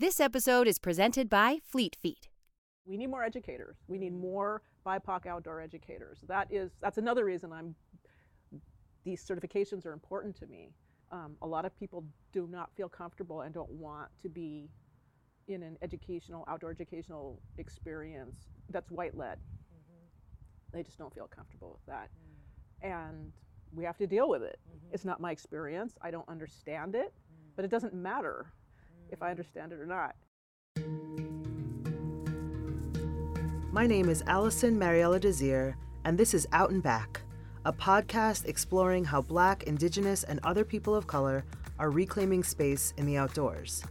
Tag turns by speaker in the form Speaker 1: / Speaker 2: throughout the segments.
Speaker 1: This episode is presented by Fleet Feet.
Speaker 2: We need more educators. We need more BIPOC outdoor educators. That is that's another reason I'm these certifications are important to me. Um, a lot of people do not feel comfortable and don't want to be in an educational outdoor educational experience that's white led. Mm-hmm. They just don't feel comfortable with that, mm. and we have to deal with it. Mm-hmm. It's not my experience. I don't understand it, mm. but it doesn't matter if I understand it or not.
Speaker 3: My name is Alison Mariella Désir, and this is Out and Back, a podcast exploring how Black, Indigenous, and other people of color are reclaiming space in the outdoors.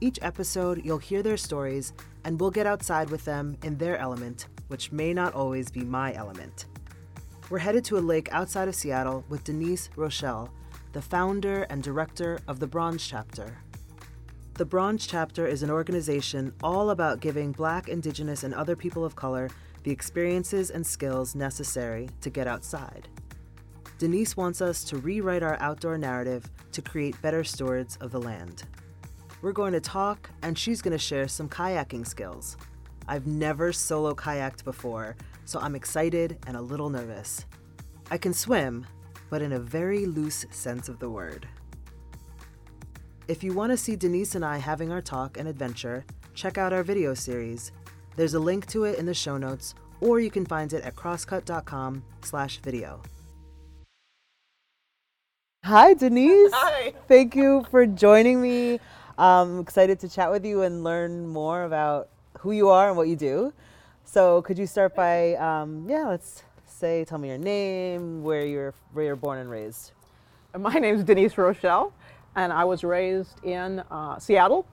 Speaker 3: Each episode, you'll hear their stories, and we'll get outside with them in their element, which may not always be my element. We're headed to a lake outside of Seattle with Denice Rochelle, the founder and director of the Bronze Chapter. The Bronze Chapter is an organization all about giving Black, Indigenous, and other people of color the experiences and skills necessary to get outside. Denice wants us to rewrite our outdoor narrative to create better stewards of the land. We're going to talk, and she's going to share some kayaking skills. I've never solo kayaked before, so I'm excited and a little nervous. I can swim, but in a very loose sense of the word. If you want to see Denice and I having our talk and adventure, check out our video series. There's a link to it in the show notes, or you can find it at crosscut.com slash video. Hi, Denice.
Speaker 2: Hi.
Speaker 3: Thank you for joining me. I'm excited to chat with you and learn more about who you are and what you do. So, could you start by, um, yeah, let's say, tell me your name, where you're, where you're born and raised.
Speaker 2: My name is Denice Rochelle, and I was raised in uh, Seattle.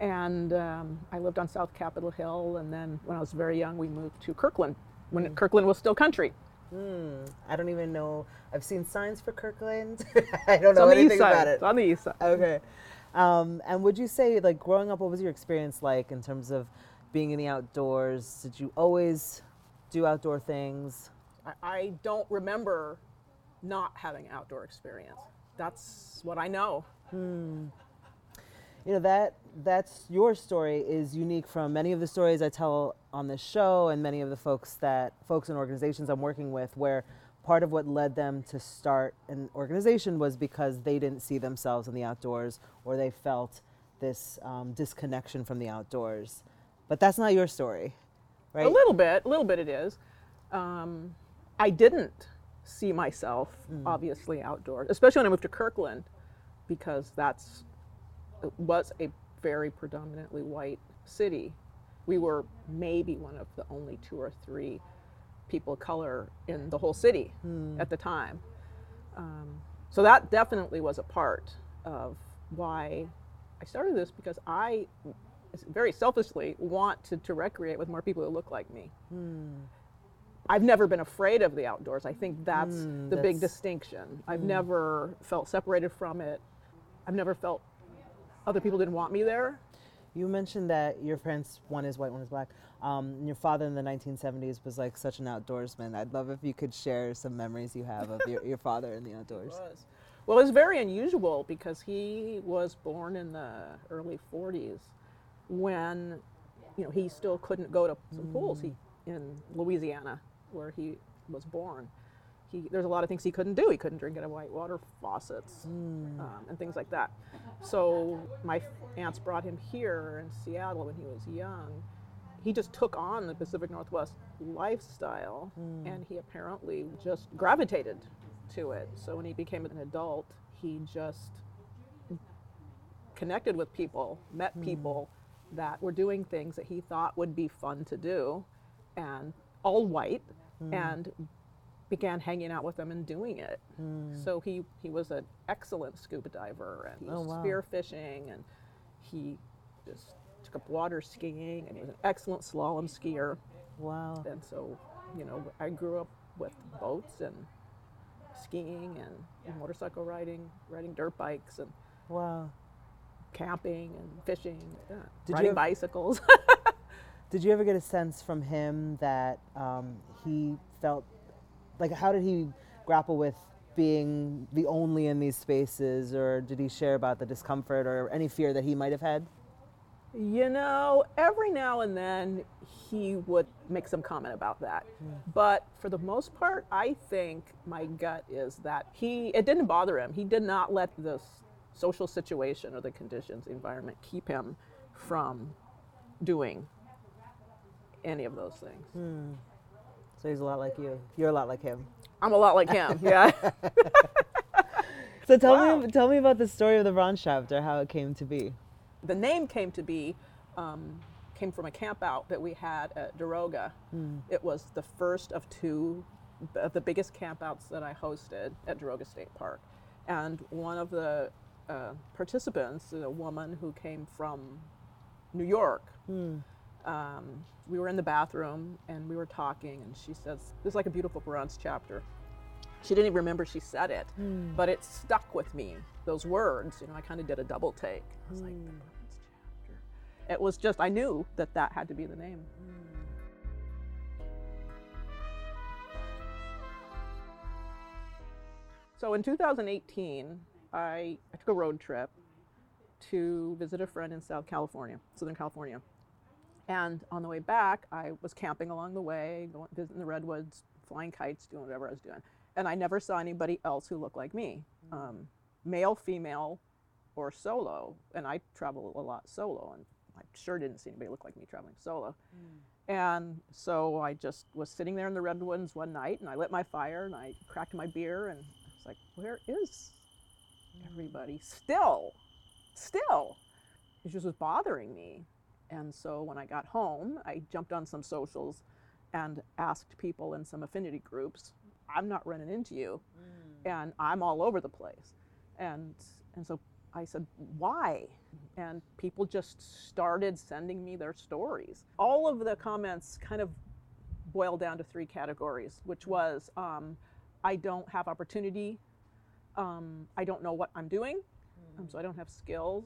Speaker 2: And um, I lived on South Capitol Hill, and then when I was very young, we moved to Kirkland, when Kirkland was still country.
Speaker 3: Hmm. I don't even know. I've seen signs for Kirkland. I don't
Speaker 2: It's
Speaker 3: know
Speaker 2: on the
Speaker 3: anything
Speaker 2: east side.
Speaker 3: about it.
Speaker 2: It's on the east side.
Speaker 3: Okay. Um, and would you say, like, growing up, what was your experience like in terms of being in the outdoors? Did you always do outdoor things?
Speaker 2: I, I don't remember not having outdoor experience. That's what I know.
Speaker 3: You know that that's your story is unique from many of the stories I tell on this show and many of the folks that folks and organizations I'm working with where part of what led them to start an organization was because they didn't see themselves in the outdoors or they felt this um, disconnection from the outdoors. But that's not your story, right?
Speaker 2: A little bit, a little bit it is. Um, I didn't see myself hmm. obviously outdoors, especially when I moved to Kirkland, because that's it was a very predominantly white city. We were maybe one of the only two or three people of color in the whole city hmm. at the time. Um, so that definitely was a part of why I started this because I very selfishly want to, to recreate with more people who look like me. Hmm. I've never been afraid of the outdoors. I think that's
Speaker 3: Mm,
Speaker 2: the big distinction. I've never felt separated from it. I've never felt other people didn't want me there.
Speaker 3: You mentioned that your parents, one is white, one is black. Um, your father in the 1970s was like such an outdoorsman. I'd love if you could share some memories you have of your, your father in the outdoors.
Speaker 2: was. Well, it's very unusual because he was born in the early 40s when, you know, he still couldn't go to some pools he, in Louisiana where he was born. He, there's a lot of things he couldn't do. He couldn't drink out of whitewater faucets mm. um, and things like that. So my aunts brought him here in Seattle when he was young. He just took on the Pacific Northwest lifestyle, mm. and he apparently just gravitated to it. So when he became an adult, he just connected with people, met hmm. people that were doing things that he thought would be fun to do, and all white, Mm. and began hanging out with them and doing it. Mm. So he, he was an excellent scuba diver, and he was
Speaker 3: Oh, wow.
Speaker 2: spear fishing, and he just took up water skiing, and he was an excellent slalom skier.
Speaker 3: Wow.
Speaker 2: And so, you know, I grew up with boats and skiing and motorcycle riding, riding dirt bikes and
Speaker 3: Wow.
Speaker 2: camping and fishing, yeah,
Speaker 3: Did you
Speaker 2: riding bicycles.
Speaker 3: Did you ever get a sense from him that um, he felt like how did he grapple with being the only in these spaces, or did he share about the discomfort or any fear that he might have had?
Speaker 2: You know, every now and then he would make some comment about that. But for the most part, I think my gut is that he, it didn't bother him. He did not let this social situation or the conditions, the environment keep him from doing any of those things.
Speaker 3: So he's a lot like you. You're a lot like him.
Speaker 2: I'm a lot like him, yeah.
Speaker 3: So tell
Speaker 2: Wow.
Speaker 3: me, tell me about the story of the Bronze chapter, how it came to be.
Speaker 2: the name came to be um, came from a camp out that we had at Daroga. It was the first of two of the biggest campouts that I hosted at Daroga State Park. And one of the uh, participants, a woman who came from New York, um, we were in the bathroom and we were talking, and she says, This is like a beautiful bronze chapter. She didn't even remember she said it, hmm. but it stuck with me. Those words, you know, I kind of did a double take. I was like, the hmm. bronze chapter. It was just, I knew that that had to be the name. Hmm. So in 2018, I, I took a road trip to visit a friend in South California, Southern California. And on the way back, I was camping along the way, going visiting the redwoods, flying kites, doing whatever I was doing. And I never saw anybody else who looked like me, mm. um, male, female, or solo. And I travel a lot solo, and I sure didn't see anybody look like me traveling solo. Mm. And so I just was sitting there in the redwoods one night, and I lit my fire, and I cracked my beer, and I was like, "Where is mm. everybody? Still, still." It just was bothering me. And so when I got home, I jumped on some socials and asked people in some affinity groups, I'm not running into you. And I'm all over the place. And and so I said, why? And people just started sending me their stories. All of the comments kind of boiled down to three categories, which was um, I don't have opportunity, um, I don't know what I'm doing, um, so I don't have skills,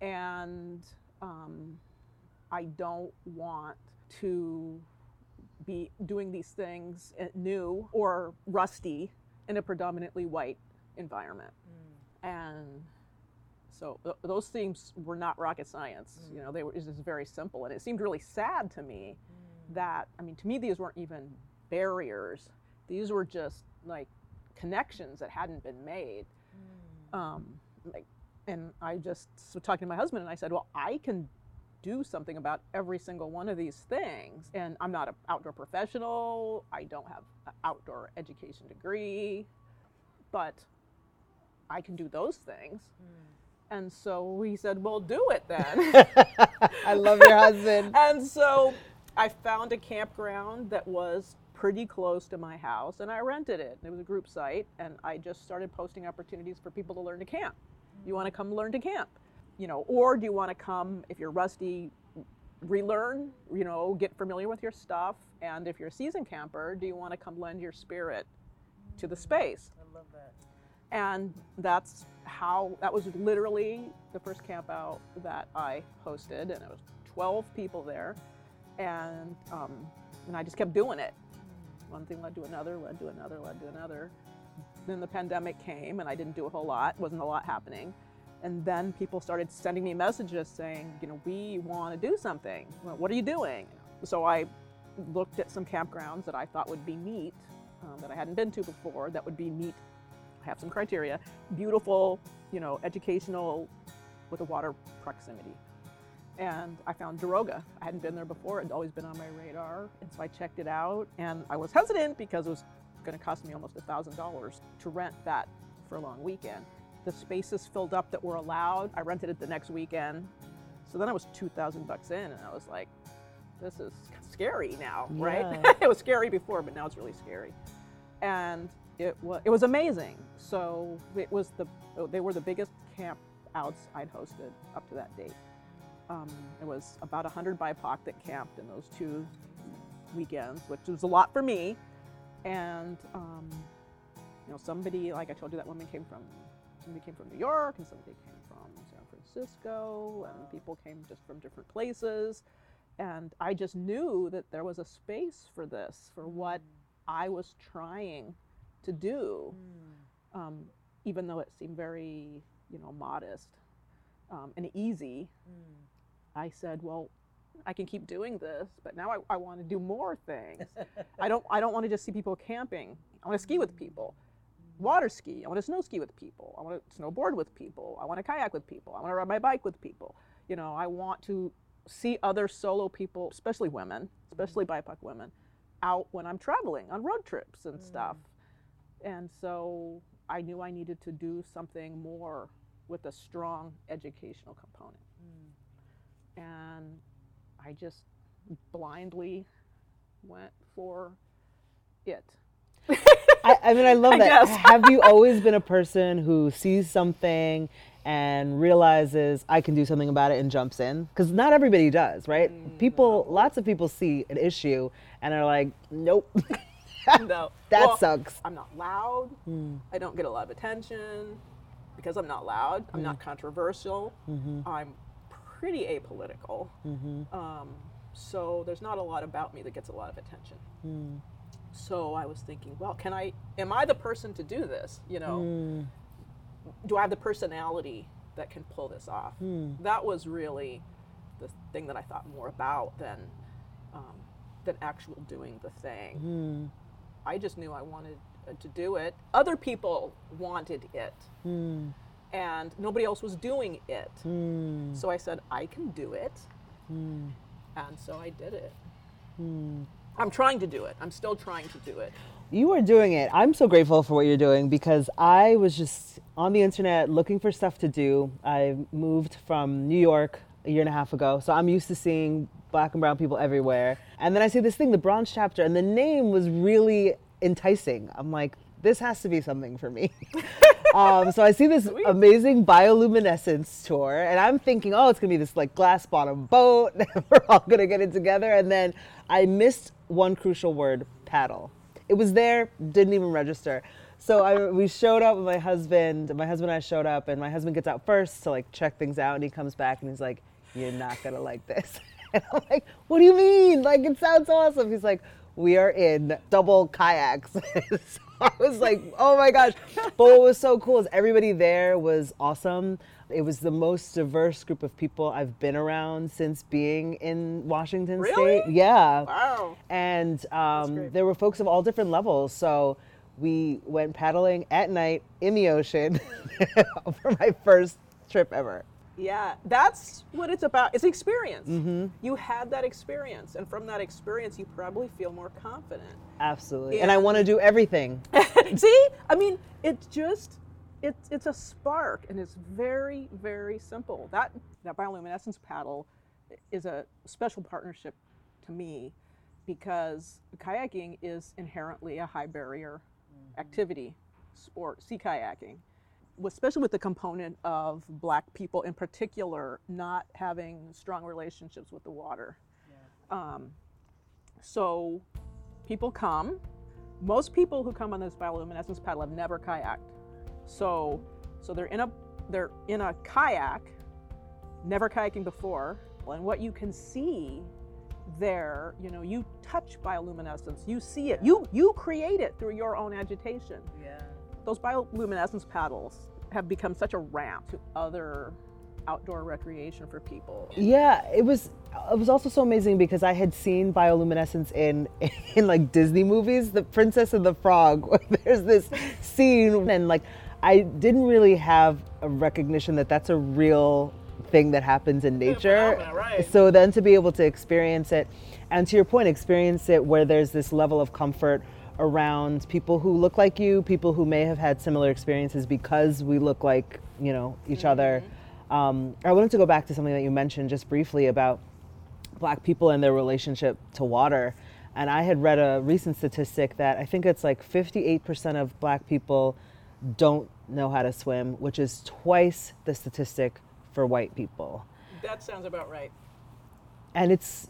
Speaker 2: and um, I don't want to be doing these things uh, new or rusty in a predominantly white environment. And so th- those themes were not rocket science. You know, they were just very simple, and it seemed really sad to me that I mean, to me, these weren't even barriers. These were just like connections that hadn't been made. Um, like, and I just was talking to my husband, and I said, "Well, I can do something about every single one of these things. And I'm not an outdoor professional. I don't have an outdoor education degree, but I can do those things." Hmm. And so he said, "Well, do it then."
Speaker 3: I love your husband.
Speaker 2: and so I found a campground that was pretty close to my house and I rented it. It was a group site and I just started posting opportunities for people to learn to camp. You want to come learn to camp? You know, or do you want to come if you're rusty relearn, you know, get familiar with your stuff and if you're a seasoned camper, do you want to come lend your spirit to the space?
Speaker 3: I love that.
Speaker 2: and that's how that was literally the first camp out that I hosted, and it was 12 people there, and um, and I just kept doing it. One thing led to another, led to another, led to another. Then the pandemic came, and I didn't do a whole lot. wasn't a lot happening, and then people started sending me messages saying, you know, we want to do something. What are you doing? So I looked at some campgrounds that I thought would be neat, um, that I hadn't been to before, that would be neat I have some criteria. Beautiful, you know, educational with a water proximity. And I found Daroga. I hadn't been there before, it had always been on my radar. And so I checked it out and I was hesitant because it was going to cost me almost $1,000 to rent that for a long weekend. The spaces filled up that were allowed. I rented it the next weekend. So then I was 2,000 bucks in and I was like, this is scary now, right? It was scary before, but now it's really scary. And it was it was amazing. So it was the they were the biggest camp outs I'd hosted up to that date. Um, it was about 100 BIPOC that camped in those two weekends, which was a lot for me. And um, you know, somebody like I told you, that woman came from somebody came from New York, and somebody came from San Francisco, and people came just from different places. And I just knew that there was a space for this, for what I was trying to do, um, even though it seemed very, you know, modest um, and easy. I said, well, I can keep doing this, but now I, I want to do more things. I don't I don't want to just see people camping. I want to ski with people. Water ski. I want to snow ski with people. I want to snowboard with people. I want to kayak with people. I want to ride my bike with people. You know, I want to see other solo people, especially women, especially mm-hmm. BIPOC women, out when I'm traveling on road trips and mm. stuff. And so I knew I needed to do something more with a strong educational component. Mm. And I just blindly went for it.
Speaker 3: I, I mean, I love
Speaker 2: I
Speaker 3: that. Have you always been a person who sees something and realizes I can do something about it and jumps in? Because not everybody does, right?
Speaker 2: Mm,
Speaker 3: People, lots of people see an issue and are like, nope,
Speaker 2: no.
Speaker 3: that
Speaker 2: Well,
Speaker 3: sucks.
Speaker 2: I'm not loud. Mm. I don't get a lot of attention because I'm not loud. I'm not mm. controversial. Mm-hmm. I'm pretty apolitical. Mm-hmm. Um, so there's not a lot about me that gets a lot of attention. Mm. So I was thinking, well, can I? Am I the person to do this? You know, mm. do I have the personality that can pull this off? Hmm. That was really the thing that I thought more about than um, than actual doing the thing. Hmm. I just knew I wanted uh, to do it. Other people wanted it, hmm. and nobody else was doing it. So I said, I can do it, and so I did it. I'm trying to do it. I'm still trying to do it.
Speaker 3: You are doing it. I'm so grateful for what you're doing because I was just on the internet looking for stuff to do. I moved from New York a year and a half ago, so I'm used to seeing black and brown people everywhere. And then I see this thing, the Bronze Chapter, and the name was really enticing. I'm like, this has to be something for me. um, so I see this amazing bioluminescence tour, and I'm thinking, oh, it's gonna be this like glass bottom boat. We're all gonna get it together. And then I missed one crucial word paddle. It was there, didn't even register. So I, we showed up with my husband. My husband and I showed up, and my husband gets out first to like check things out, and he comes back and he's like, "You're not gonna like this." And I'm like, "What do you mean? Like it sounds awesome." He's like, "We are in double kayaks." so I was like, "Oh my gosh!" But what was so cool is everybody there was awesome. It was the most diverse group of people I've been around since being in Washington
Speaker 2: Really?
Speaker 3: State. Yeah
Speaker 2: Wow.
Speaker 3: and um, there were folks of all different levels. So we went paddling at night in the ocean for my first trip ever.
Speaker 2: Yeah, that's what it's about. It's experience. You had that experience, and from that experience, you probably feel more confident.
Speaker 3: Absolutely. And I want to do everything.
Speaker 2: See, I mean, it's just it's it's a spark, and it's very very simple. That that bioluminescence paddle is a special partnership to me because kayaking is inherently a high barrier activity sport, sea kayaking, especially with the component of black people in particular not having strong relationships with the water. Um, so people come. Most people who come on this bioluminescence paddle have never kayaked. So, so they're in a they're in a kayak, never kayaking before, and what you can see there, you know, you touch bioluminescence, you see it, you you create it through your own agitation.
Speaker 3: Yeah.
Speaker 2: Those bioluminescence paddles have become such a ramp to other outdoor recreation for people.
Speaker 3: Yeah, it was. It was also so amazing because I had seen bioluminescence in in like Disney movies, The Princess and the Frog. Where there's this scene, and like I didn't really have a recognition that that's a real thing that happens in nature.
Speaker 2: phenomena, right.
Speaker 3: So then to be able to experience it, and to your point, experience it where there's this level of comfort around people who look like you, people who may have had similar experiences because we look like you know each other. Um, I wanted to go back to something that you mentioned just briefly about black people and their relationship to water. And I had read a recent statistic that I think it's like 58% of black people don't know how to swim, which is twice the statistic for white people.
Speaker 2: That sounds about right.
Speaker 3: And it's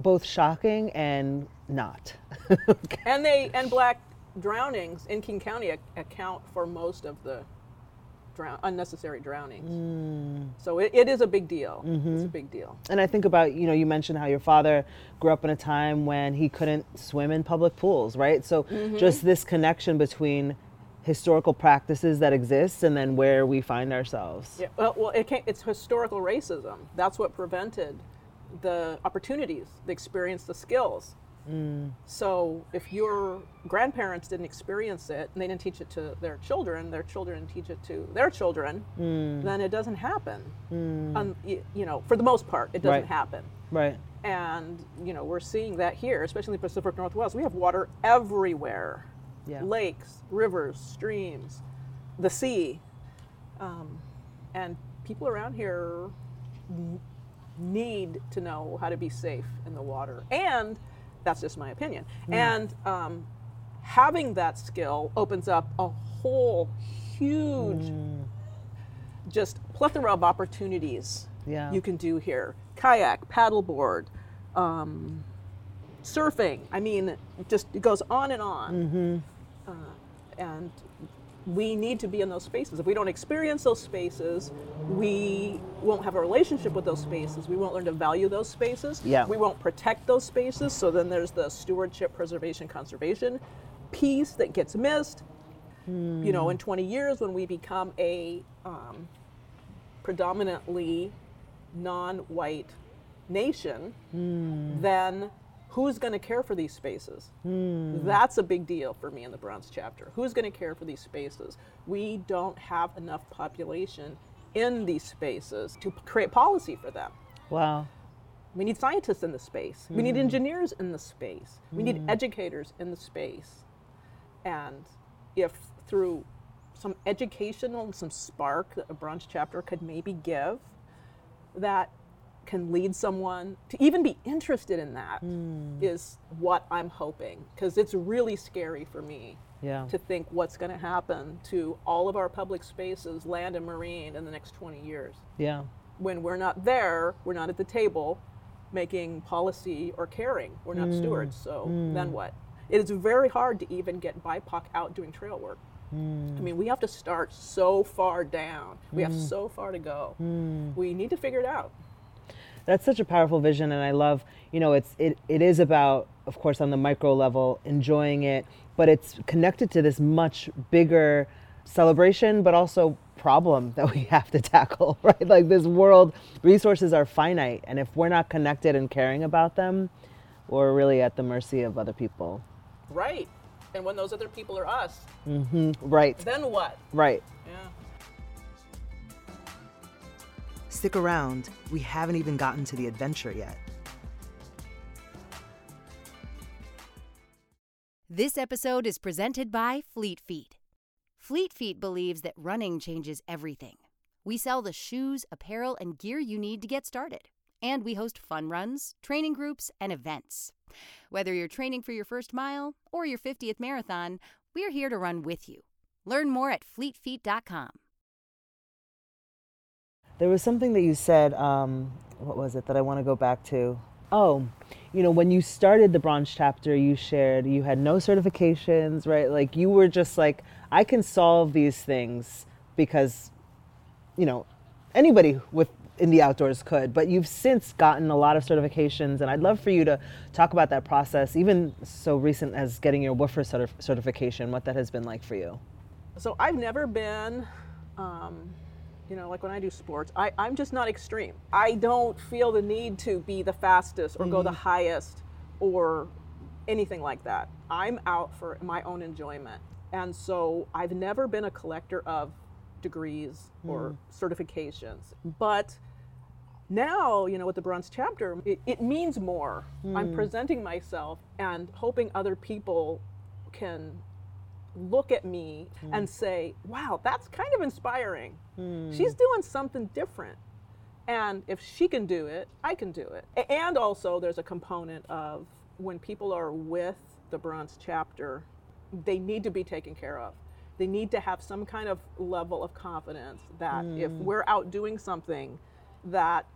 Speaker 3: both shocking and not.
Speaker 2: And they and black drownings in King County account for most of the drown, unnecessary drownings. Mm. So it, it is a big deal. It's a mm-hmm. big deal.
Speaker 3: and I think about, you know, you mentioned how your father grew up in a time when he couldn't swim in public pools, right? So mm-hmm. just this connection between historical practices that exist and then where we find ourselves.
Speaker 2: Yeah, well, well it can't, it's historical racism. That's what prevented the opportunities, the experience, the skills. So if your grandparents didn't experience it and they didn't teach it to their children, their children didn't teach it to their children, then it doesn't happen. Um, y- you know, for the most part, it doesn't
Speaker 3: Right.
Speaker 2: happen.
Speaker 3: Right.
Speaker 2: And you know, we're seeing that here, especially in the Pacific Northwest. We have water everywhere,
Speaker 3: Yeah.
Speaker 2: lakes, rivers, streams, the sea, um, and people around here need to know how to be safe in the water. And that's just my opinion. And um, having that skill opens up a whole huge, just plethora of opportunities
Speaker 3: Yeah.
Speaker 2: you can do here kayak, paddleboard, um, surfing. I mean, just it goes on and on. Uh, and we need to be in those spaces. If we don't experience those spaces, we won't have a relationship with those spaces. We won't learn to value those spaces.
Speaker 3: Yeah.
Speaker 2: We won't protect those spaces. So then there's the stewardship, preservation, conservation piece that gets missed. You know, in 20 years, when we become a um, predominantly non-white nation, then who's going to care for these spaces? Hmm. That's a big deal for me in the Bronze chapter. Who's going to care for these spaces? We don't have enough population in these spaces to create policy for them.
Speaker 3: Wow.
Speaker 2: We need scientists in the space. We need hmm. engineers in the space. We need hmm. educators in the space. And if through some educational, some spark that a Bronze chapter could maybe give, that can lead someone to even be interested in that, hmm. is what I'm hoping. Because it's really scary for me
Speaker 3: Yeah.
Speaker 2: to think what's going to happen to all of our public spaces, land and marine, in the next 20 years
Speaker 3: Yeah.
Speaker 2: when we're not there, we're not at the table making policy or caring. We're not hmm. stewards. So hmm. then what? It is very hard to even get BIPOC out doing trail work. I mean, we have to start so far down. We have so far to go. We need to figure it out.
Speaker 3: That's such a powerful vision and I love, you know, it's it, it is about of course on the micro level enjoying it, but it's connected to this much bigger celebration but also problem that we have to tackle, right? Like this world resources are finite and if we're not connected and caring about them, we're really at the mercy of other people.
Speaker 2: Right. And when those other people are us, mm-hmm.
Speaker 3: Right.
Speaker 2: then what?
Speaker 3: Right. Stick around. We haven't even gotten to the adventure yet.
Speaker 1: This episode is presented by Fleet Feet. Fleet Feet believes that running changes everything. We sell the shoes, apparel, and gear you need to get started. And we host fun runs, training groups, and events. Whether you're training for your first mile or your 50th marathon, we're here to run with you. Learn more at fleetfeet.com.
Speaker 3: There was something that you said, um, what was it that I want to go back to? Oh, you know, when you started the bronze chapter, you shared you had no certifications, right? Like you were just like, I can solve these things because, you know, anybody with in the outdoors could, but you've since gotten a lot of certifications, and I'd love for you to talk about that process, even so recent as getting your WOOFR certif- certification, what that has been like for you.
Speaker 2: So I've never been, um, you know, like when I do sports, I, I'm just not extreme. I don't feel the need to be the fastest or go the mm-hmm. highest or anything like that. I'm out for my own enjoyment. And so I've never been a collector of degrees or mm. certifications. But now, you know, with the bronze chapter, it, it means more. I'm mm. presenting myself and hoping other people can look at me hmm. and say, wow, that's kind of inspiring. Hmm. She's doing something different. And if she can do it, I can do it. And also, there's a component of when people are with the bronze chapter, they need to be taken care of. They need to have some kind of level of confidence that if hmm. we're out doing something, that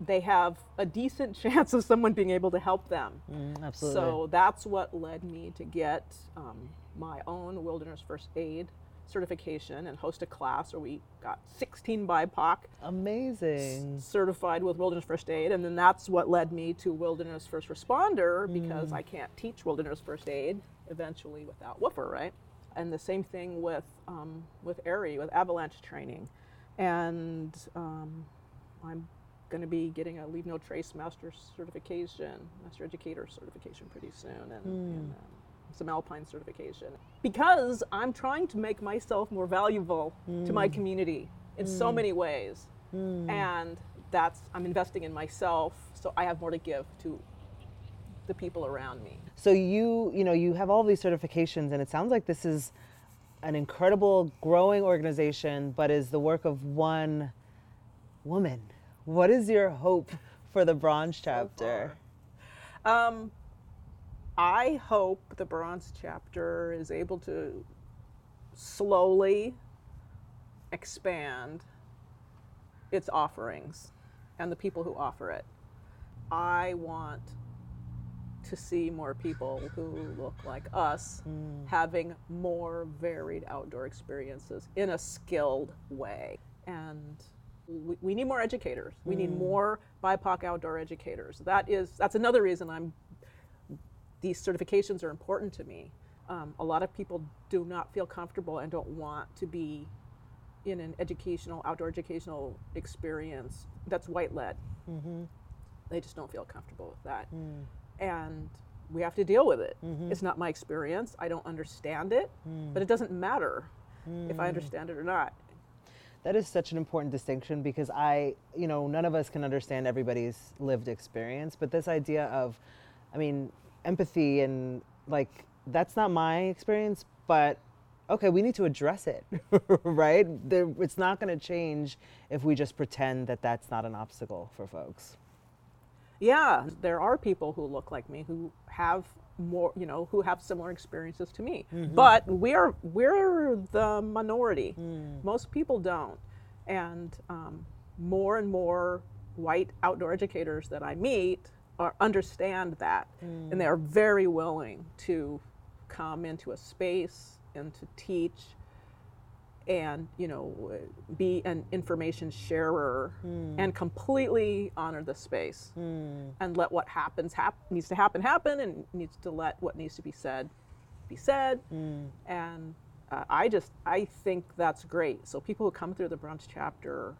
Speaker 2: they have a decent chance of someone being able to help them.
Speaker 3: absolutely.
Speaker 2: So that's what led me to get um, my own wilderness first aid certification and host a class where we got 16 BIPOC
Speaker 3: Amazing.
Speaker 2: certified with wilderness first aid. And then that's what led me to wilderness first responder because I can't teach wilderness first aid eventually without WOOFR, right? and the same thing with um, with ARI, with avalanche training, and um, I'm going to be getting a Leave No Trace Master certification, Master Educator certification pretty soon, and, hmm. and um, some Alpine certification. Because I'm trying to make myself more valuable to my hmm. community in so hmm. many ways, and that's I'm investing in myself so I have more to give to the people around me.
Speaker 3: So you, you know, you have all these certifications, and it sounds like this is an incredible, growing organization, but is the work of one woman. What is your hope for the Bronze chapter?
Speaker 2: Um, I hope the Bronze chapter is able to slowly expand its offerings and the people who offer it. I want to see more people who look like us having more varied outdoor experiences in a skilled way. And we, we need more educators. We need mm. more BIPOC outdoor educators. That is that's another reason I'm these certifications are important to me. Um, a lot of people do not feel comfortable and don't want to be in an educational, outdoor educational experience that's white led. Mm-hmm. They just don't feel comfortable with that. Mm. And we have to deal with it. Mm-hmm. It's not my experience. I don't understand it, mm. but it doesn't matter if I understand it or not.
Speaker 3: That is such an important distinction because I, you know, none of us can understand everybody's lived experience, but this idea of, I mean, empathy and like, that's not my experience, but okay, we need to address it, right? There, it's not going to change if we just pretend that that's not an obstacle for folks.
Speaker 2: Yeah, there are people who look like me who have more, you know, who have similar experiences to me. Mm-hmm. But we're we're the minority. Mm. Most people don't, and um, more and more white outdoor educators that I meet are, understand that, and mm. they are very willing to come into a space and to teach and you know be an information sharer hmm. and completely honor the space hmm. and let what happens hap- needs to happen happen and needs to let what needs to be said be said. Hmm. And uh, i just i think that's great. So people who come through the Bronze chapter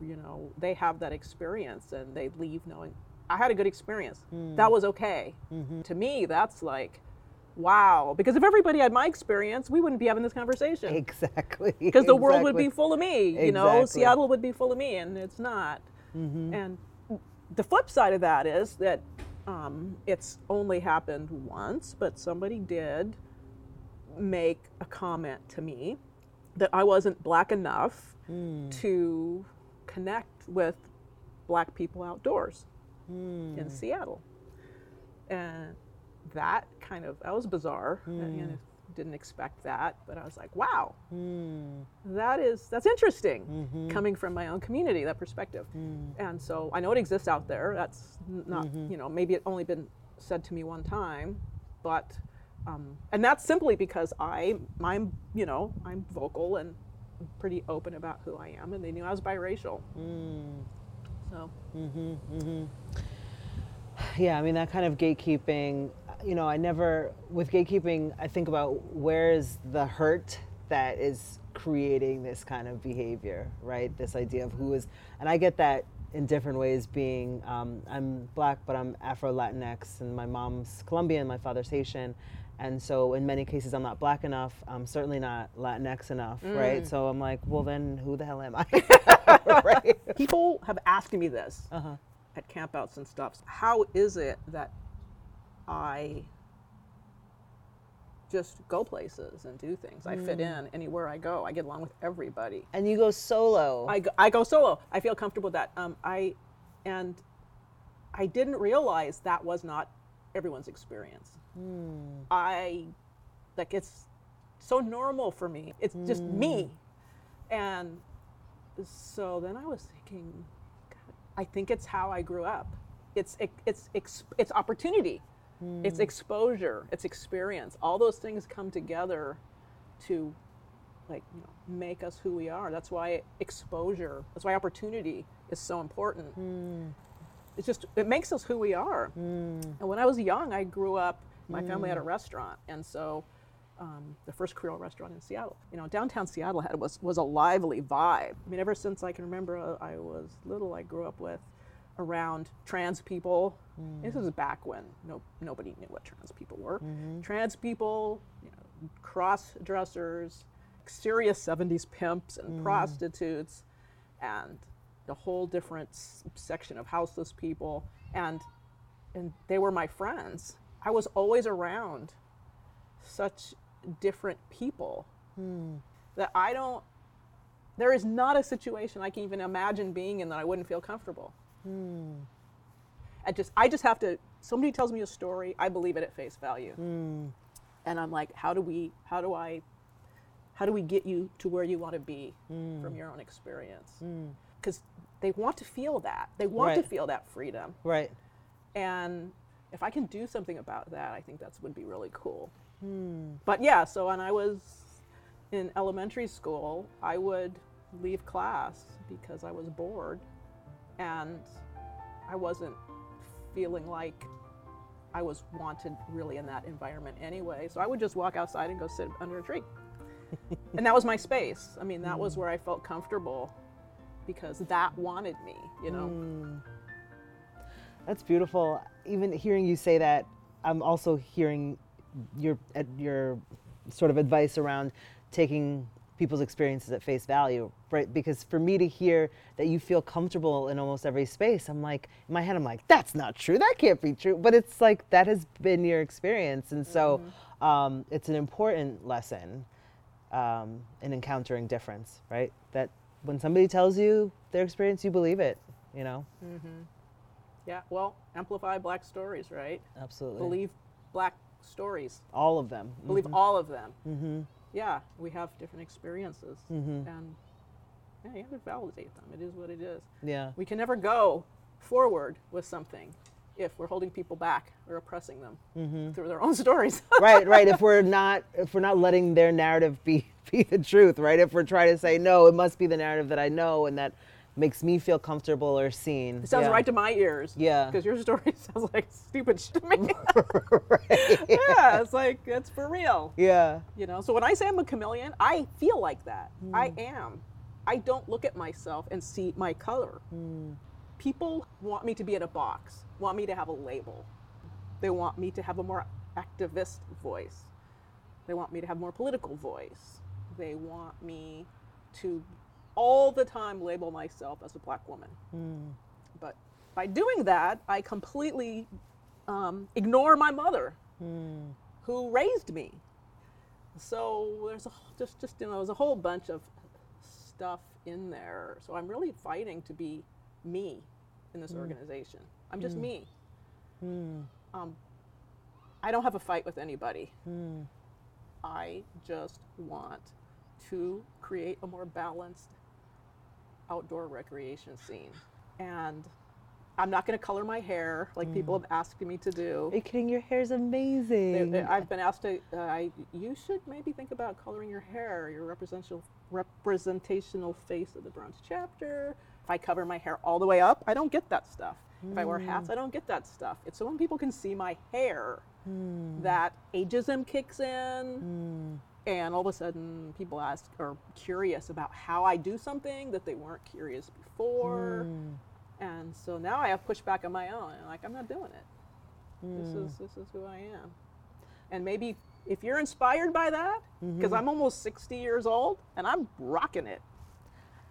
Speaker 2: you know they have that experience and they leave knowing i had a good experience. That was okay. Mm-hmm. To me that's like wow. Because if everybody had my experience we wouldn't be having this conversation.
Speaker 3: Exactly.
Speaker 2: because the world would be full of me you know? Seattle would be full of me and it's not. Mm-hmm. and the flip side of that is that um, it's only happened once but somebody did make a comment to me that i wasn't black enough to connect with black people outdoors in seattle. And that kind of that was bizarre. I mean, I didn't expect that but i was like wow. Hmm. That is that's interesting mm-hmm. coming from my own community that perspective. Hmm. And so i know it exists out there. That's not mm-hmm. you know maybe it only been said to me one time but um, and that's simply because i i'm you know i'm vocal and pretty open about who i am and they knew i was biracial. Hmm. So.
Speaker 3: Mm-hmm, yeah, I mean that kind of gatekeeping. You know, I never with gatekeeping. I think about where is the hurt that is creating this kind of behavior, right? This idea of who is, and I get that in different ways. Being um, I'm black, but I'm Afro Latinx, and my mom's Colombian, my father's Haitian, and so in many cases I'm not black enough. I'm certainly not Latinx enough, right? So I'm like, well then, who the hell am I? right?
Speaker 2: people have asked me this
Speaker 3: Uh-huh.
Speaker 2: at campouts and stuff. How is it that I just go places and do things? I fit mm. in anywhere I go. I get along with everybody.
Speaker 3: And you go solo.
Speaker 2: I go, I go solo. I feel comfortable with that. Um, I and I didn't realize that was not everyone's experience. Hmm. I like it's so normal for me. It's just me, hmm. and so then I was thinking, God, I think it's how I grew up. It's it, it's it's it's opportunity, it's exposure, it's experience. All those things come together to like you know make us who we are. That's why exposure. That's why opportunity is so important. It's just it makes us who we are. And when I was young, I grew up. My family had a restaurant, and so um, the first Creole restaurant in Seattle. You know, downtown Seattle had was was a lively vibe. I mean, ever since I can remember, uh, I was little. I grew up with around trans people. Hmm. This was back when no nobody knew what trans people were. Mm-hmm. Trans people, you know, cross dressers, serious '70s pimps and mm. prostitutes, and a whole different s- section of houseless people, and and they were my friends. I was always around such different people hmm. that I don't. There is not a situation I can even imagine being in that I wouldn't feel comfortable. Hmm. I just, I just have to. Somebody tells me a story, I believe it at face value, hmm. and I'm like, how do we? How do I? How do we get you to where you want to be hmm. from your own experience? Because they want to feel that. They want to feel that freedom.
Speaker 3: Right.
Speaker 2: And if I can do something about that, I think that would be really cool. But yeah, so when I was in elementary school, I would leave class because I was bored and I wasn't feeling like I was wanted really in that environment anyway. So I would just walk outside and go sit under a tree. and that was my space. I mean, that was mm. where I felt comfortable because that wanted me, you know? Mm.
Speaker 3: That's beautiful. Even hearing you say that, I'm also hearing your your sort of advice around taking people's experiences at face value, right? Because for me to hear that you feel comfortable in almost every space, I'm like, in my head, I'm like, that's not true. That can't be true. But it's like that has been your experience, and so um, it's an important lesson um, in encountering difference, right? That when somebody tells you their experience, you believe it. You know, Mm-hmm.
Speaker 2: Yeah, well, amplify black stories, right?
Speaker 3: absolutely.
Speaker 2: Believe black stories.
Speaker 3: all of them.
Speaker 2: Believe all of them. Mm-hmm. Yeah, we have different experiences, Mm-hmm. and yeah, you have to validate them. It is what it is.
Speaker 3: Yeah.
Speaker 2: We can never go forward with something if we're holding people back or oppressing them mm-hmm. through their own stories.
Speaker 3: right, right. If we're not if we're not letting their narrative be be the truth, right? If we're trying to say no, it must be the narrative that I know and that makes me feel comfortable or seen.
Speaker 2: It sounds
Speaker 3: yeah.
Speaker 2: right to my ears.
Speaker 3: Yeah.
Speaker 2: Because your story sounds like stupid shit to me. right. yeah, it's like it's for real.
Speaker 3: Yeah.
Speaker 2: You know, so when I say I'm a chameleon, I feel like that. I hmm. am. I don't look at myself and see my color. Hmm. People want me to be in a box, want me to have a label. They want me to have a more activist voice. They want me to have more political voice. They want me to all the time label myself as a black woman. Hmm. But by doing that, I completely um, ignore my mother, hmm. who raised me. So there's a, just just you know there's a whole bunch of stuff in there. So I'm really fighting to be me in this hmm. organization. I'm just hmm. me. Hmm. Um, I don't have a fight with anybody. I just want to create a more balanced outdoor recreation scene. And I'm not going to color my hair like people have asked me to do.
Speaker 3: Are you kidding? Your hair
Speaker 2: is
Speaker 3: amazing.
Speaker 2: they- I've been asked to. Uh, I, you should maybe think about coloring your hair. Your representational representational face of the Bronze Chapter. If I cover my hair all the way up, I don't get that stuff. If I wear hmm. hats, I don't get that stuff. It's so when people can see my hair hmm. that ageism kicks in, hmm. and all of a sudden people ask are curious about how I do something that they weren't curious before. And so now I have pushback on my own. And like I'm not doing it. This is this is who I am. And maybe if you're inspired by that, because mm-hmm. I'm almost 60 years old and I'm rocking it.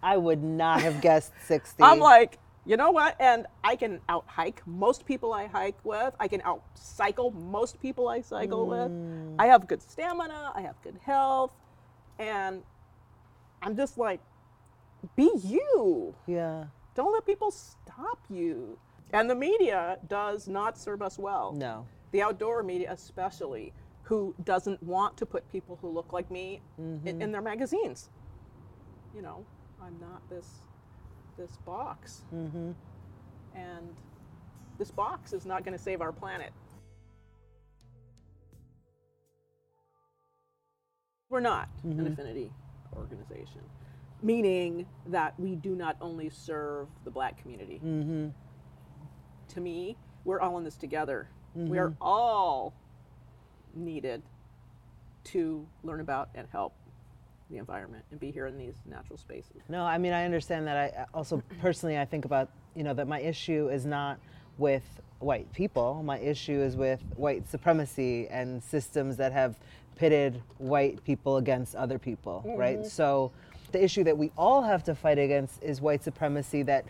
Speaker 3: I would not have guessed 60.
Speaker 2: I'm like, you know what? And I can out hike most people I hike with. I can out cycle most people I cycle with. Mm. I have good stamina. I have good health. And I'm just like, be you.
Speaker 3: yeah.
Speaker 2: Don't let people stop you. And the media does not serve us well.
Speaker 3: No.
Speaker 2: The outdoor media, especially, who doesn't want to put people who look like me in, mm-hmm. in their magazines. You know, I'm not this this box, mm-hmm. and this box is not going to save our planet. We're not an mm-hmm. affinity organization, meaning that we do not only serve the black community. To me, we're all in this together. We are all needed to learn about and help the environment and be here in these natural spaces.
Speaker 3: No, I mean I understand that. I also personally I think about you know that my issue is not with white people. My issue is with white supremacy and systems that have pitted white people against other people, right? Mm-hmm. So the issue that we all have to fight against is white supremacy that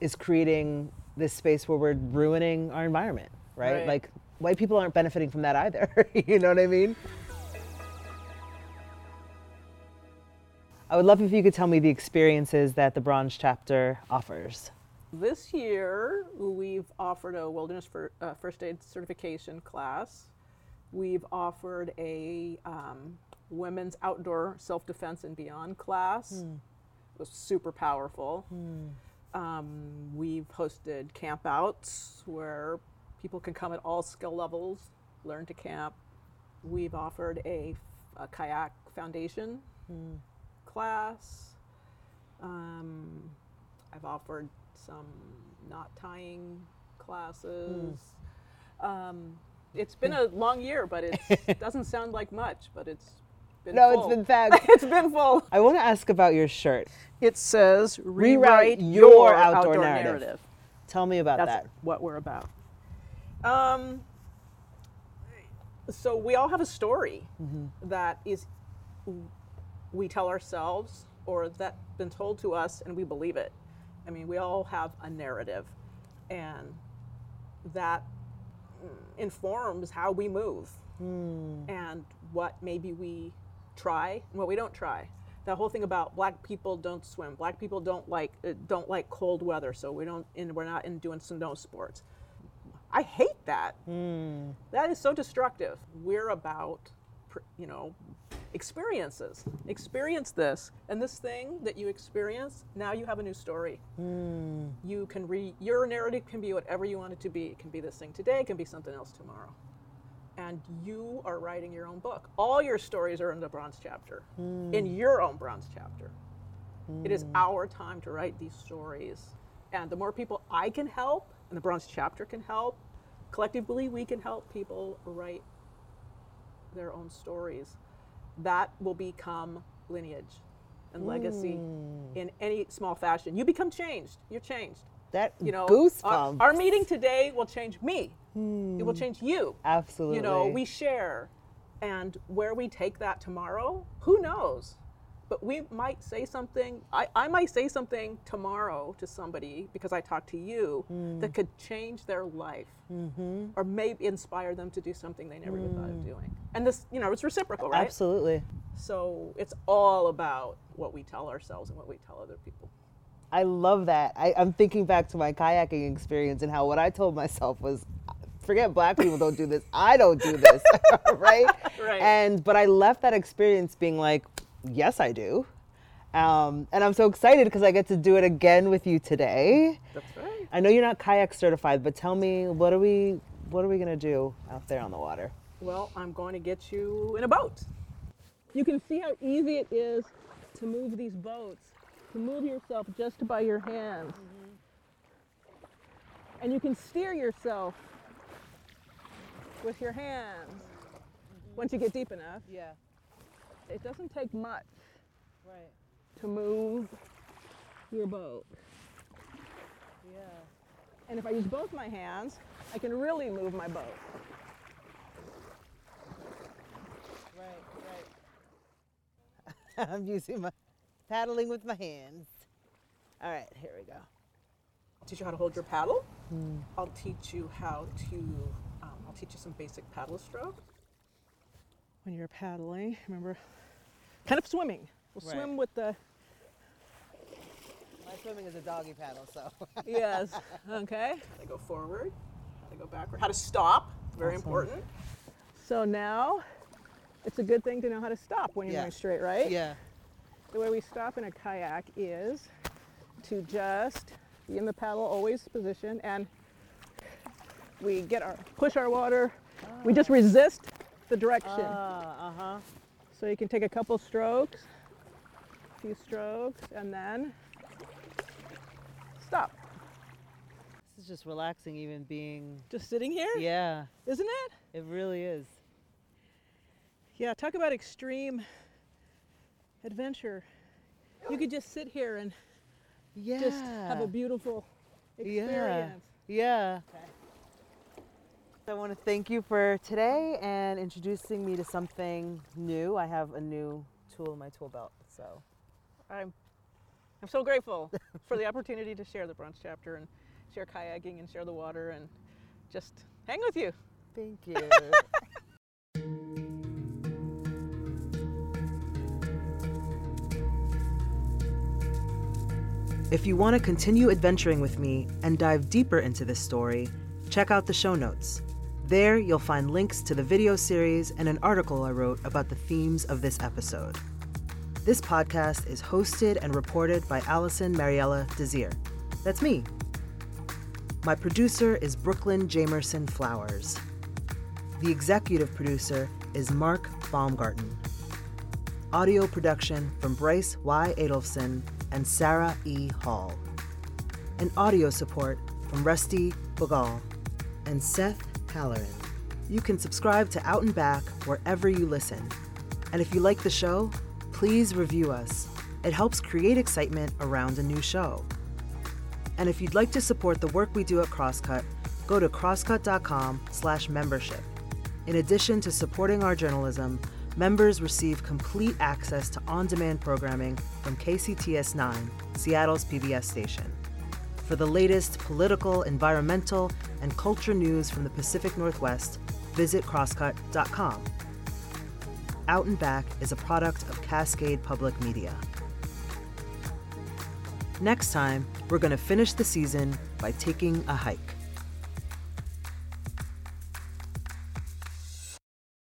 Speaker 3: is creating this space where we're ruining our environment, right?
Speaker 2: Right.
Speaker 3: Like white people aren't benefiting from that either. you know what I mean? I would love if you could tell me the experiences that the Bronze chapter offers.
Speaker 2: This year, we've offered a wilderness fir- uh, first aid certification class. We've offered a um, women's outdoor self defense and beyond class. It was super powerful. Um, we've hosted campouts where people can come at all skill levels, learn to camp. We've offered a, a kayak foundation class. Um, I've offered some knot tying classes. Um, it's been a long year, but it doesn't sound like much, but it's been
Speaker 3: No,
Speaker 2: full.
Speaker 3: it's been fact.
Speaker 2: it's been full.
Speaker 3: I want to ask about your shirt.
Speaker 2: It says
Speaker 3: Rewrite
Speaker 2: rewrite,
Speaker 3: your
Speaker 2: your,
Speaker 3: outdoor
Speaker 2: outdoor,
Speaker 3: narrative."
Speaker 2: narrative.
Speaker 3: Tell me about
Speaker 2: That's
Speaker 3: that.
Speaker 2: what we're about. Um, so we all have a story that is we tell ourselves or that's been told to us and we believe it. I mean, we all have a narrative and that mm, informs how we move and what maybe we try and what we don't try. That whole thing about black people don't swim, black people don't like uh, don't like cold weather, so we don't and we're not in doing snow sports. I hate that. Hmm. That is so destructive. We're about, you know, experiences. Experience this, and this thing that you experience, now you have a new story. Hmm. You can re your narrative can be whatever you want it to be. It can be this thing today. It can be something else tomorrow. And you are writing your own book. All your stories are in the bronze chapter, hmm. in your own bronze chapter. It is our time to write these stories. And the more people I can help, and the Bronze Chapter can help, collectively we can help people write their own stories. That will become lineage and legacy hmm. in any small fashion. You become changed. You're changed.
Speaker 3: That
Speaker 2: You know,
Speaker 3: goosebumps.
Speaker 2: our, our meeting today will change me. It will hmm. change you
Speaker 3: Absolutely.
Speaker 2: you know we share and where we take that tomorrow who knows but we might say something I, I might say something tomorrow to somebody because i talked to you hmm. that could change their life mm-hmm. or maybe inspire them to do something they never even thought of hmm. doing and this you know it's reciprocal right
Speaker 3: Absolutely.
Speaker 2: so it's all about what we tell ourselves and what we tell other people
Speaker 3: I love that. I, I'm thinking back to my kayaking experience and how what I told myself was, forget black people don't do this. I don't do this, right?
Speaker 2: Right.
Speaker 3: And but I left that experience being like, yes, I do. Um, and I'm so excited because I get to do it again with you today.
Speaker 2: that's right
Speaker 3: I know you're not kayak certified, but tell me what are we what are we gonna do out there on the water?
Speaker 2: Well, I'm going to get you in a boat. You can see how easy it is to move these boats, to move yourself just by your hands. And you can steer yourself with your hands once you get deep enough.
Speaker 3: Yeah.
Speaker 2: It doesn't take much
Speaker 3: Right.
Speaker 2: to move your boat.
Speaker 3: Yeah.
Speaker 2: And if I use both my hands, I can really move my boat.
Speaker 3: Right, right. I'm using my paddling with my hands. All right, here we go.
Speaker 2: I'll teach you how to hold your paddle. I'll teach you how to, um, I'll teach you some basic paddle stroke. When you're paddling, remember, kind of swimming. We'll
Speaker 3: Right.
Speaker 2: swim with the,
Speaker 3: My swimming is a doggy paddle, so.
Speaker 2: yes, okay. How to go forward, how to go backward, how to stop, very
Speaker 3: Awesome.
Speaker 2: important. So now, it's a good thing to know how to stop when you're
Speaker 3: Yeah.
Speaker 2: going straight, right?
Speaker 3: yeah.
Speaker 2: The way we stop in a kayak is to just be in the paddle always position and we get our push our water. We just ah. resist the direction.
Speaker 3: Uh huh.
Speaker 2: so you can take a couple strokes, a few strokes, and then stop.
Speaker 3: This is just relaxing, even being.
Speaker 2: Just sitting here,
Speaker 3: Yeah,
Speaker 2: Isn't it?
Speaker 3: it really is.
Speaker 2: Yeah, talk about extreme adventure. You could just sit here and
Speaker 3: Yeah.
Speaker 2: just have a beautiful experience.
Speaker 3: Yeah. I want to thank you for today and introducing me to something new. I have a new tool in my tool belt. So,
Speaker 2: I'm, I'm so grateful for the opportunity to share the Bronze chapter and share kayaking and share the water and just hang with you.
Speaker 3: thank you. If you want to continue adventuring with me and dive deeper into this story, check out the show notes. There, you'll find links to the video series and an article I wrote about the themes of this episode. This podcast is hosted and reported by Alison Mariella Désir. That's me. My producer is Brooklyn Jamerson Flowers. The executive producer is Mark Baumgarten. Audio production from Bryce Y. Adolphson and Sarah E. Hall. And audio support from Resti Bagcal and Seth Halleran. You can subscribe to Out and Back wherever you listen. And if you like the show, please review us. It helps create excitement around a new show. And if you'd like to support the work we do at Crosscut, go to crosscut.com slash membership. In addition to supporting our journalism, members receive complete access to on-demand programming from KCTS9, Seattle's PBS station. For the latest political, environmental, and culture news from the Pacific Northwest, visit crosscut.com. Out and Back is a product of Cascade Public Media. Next time, we're going to finish the season by taking a hike.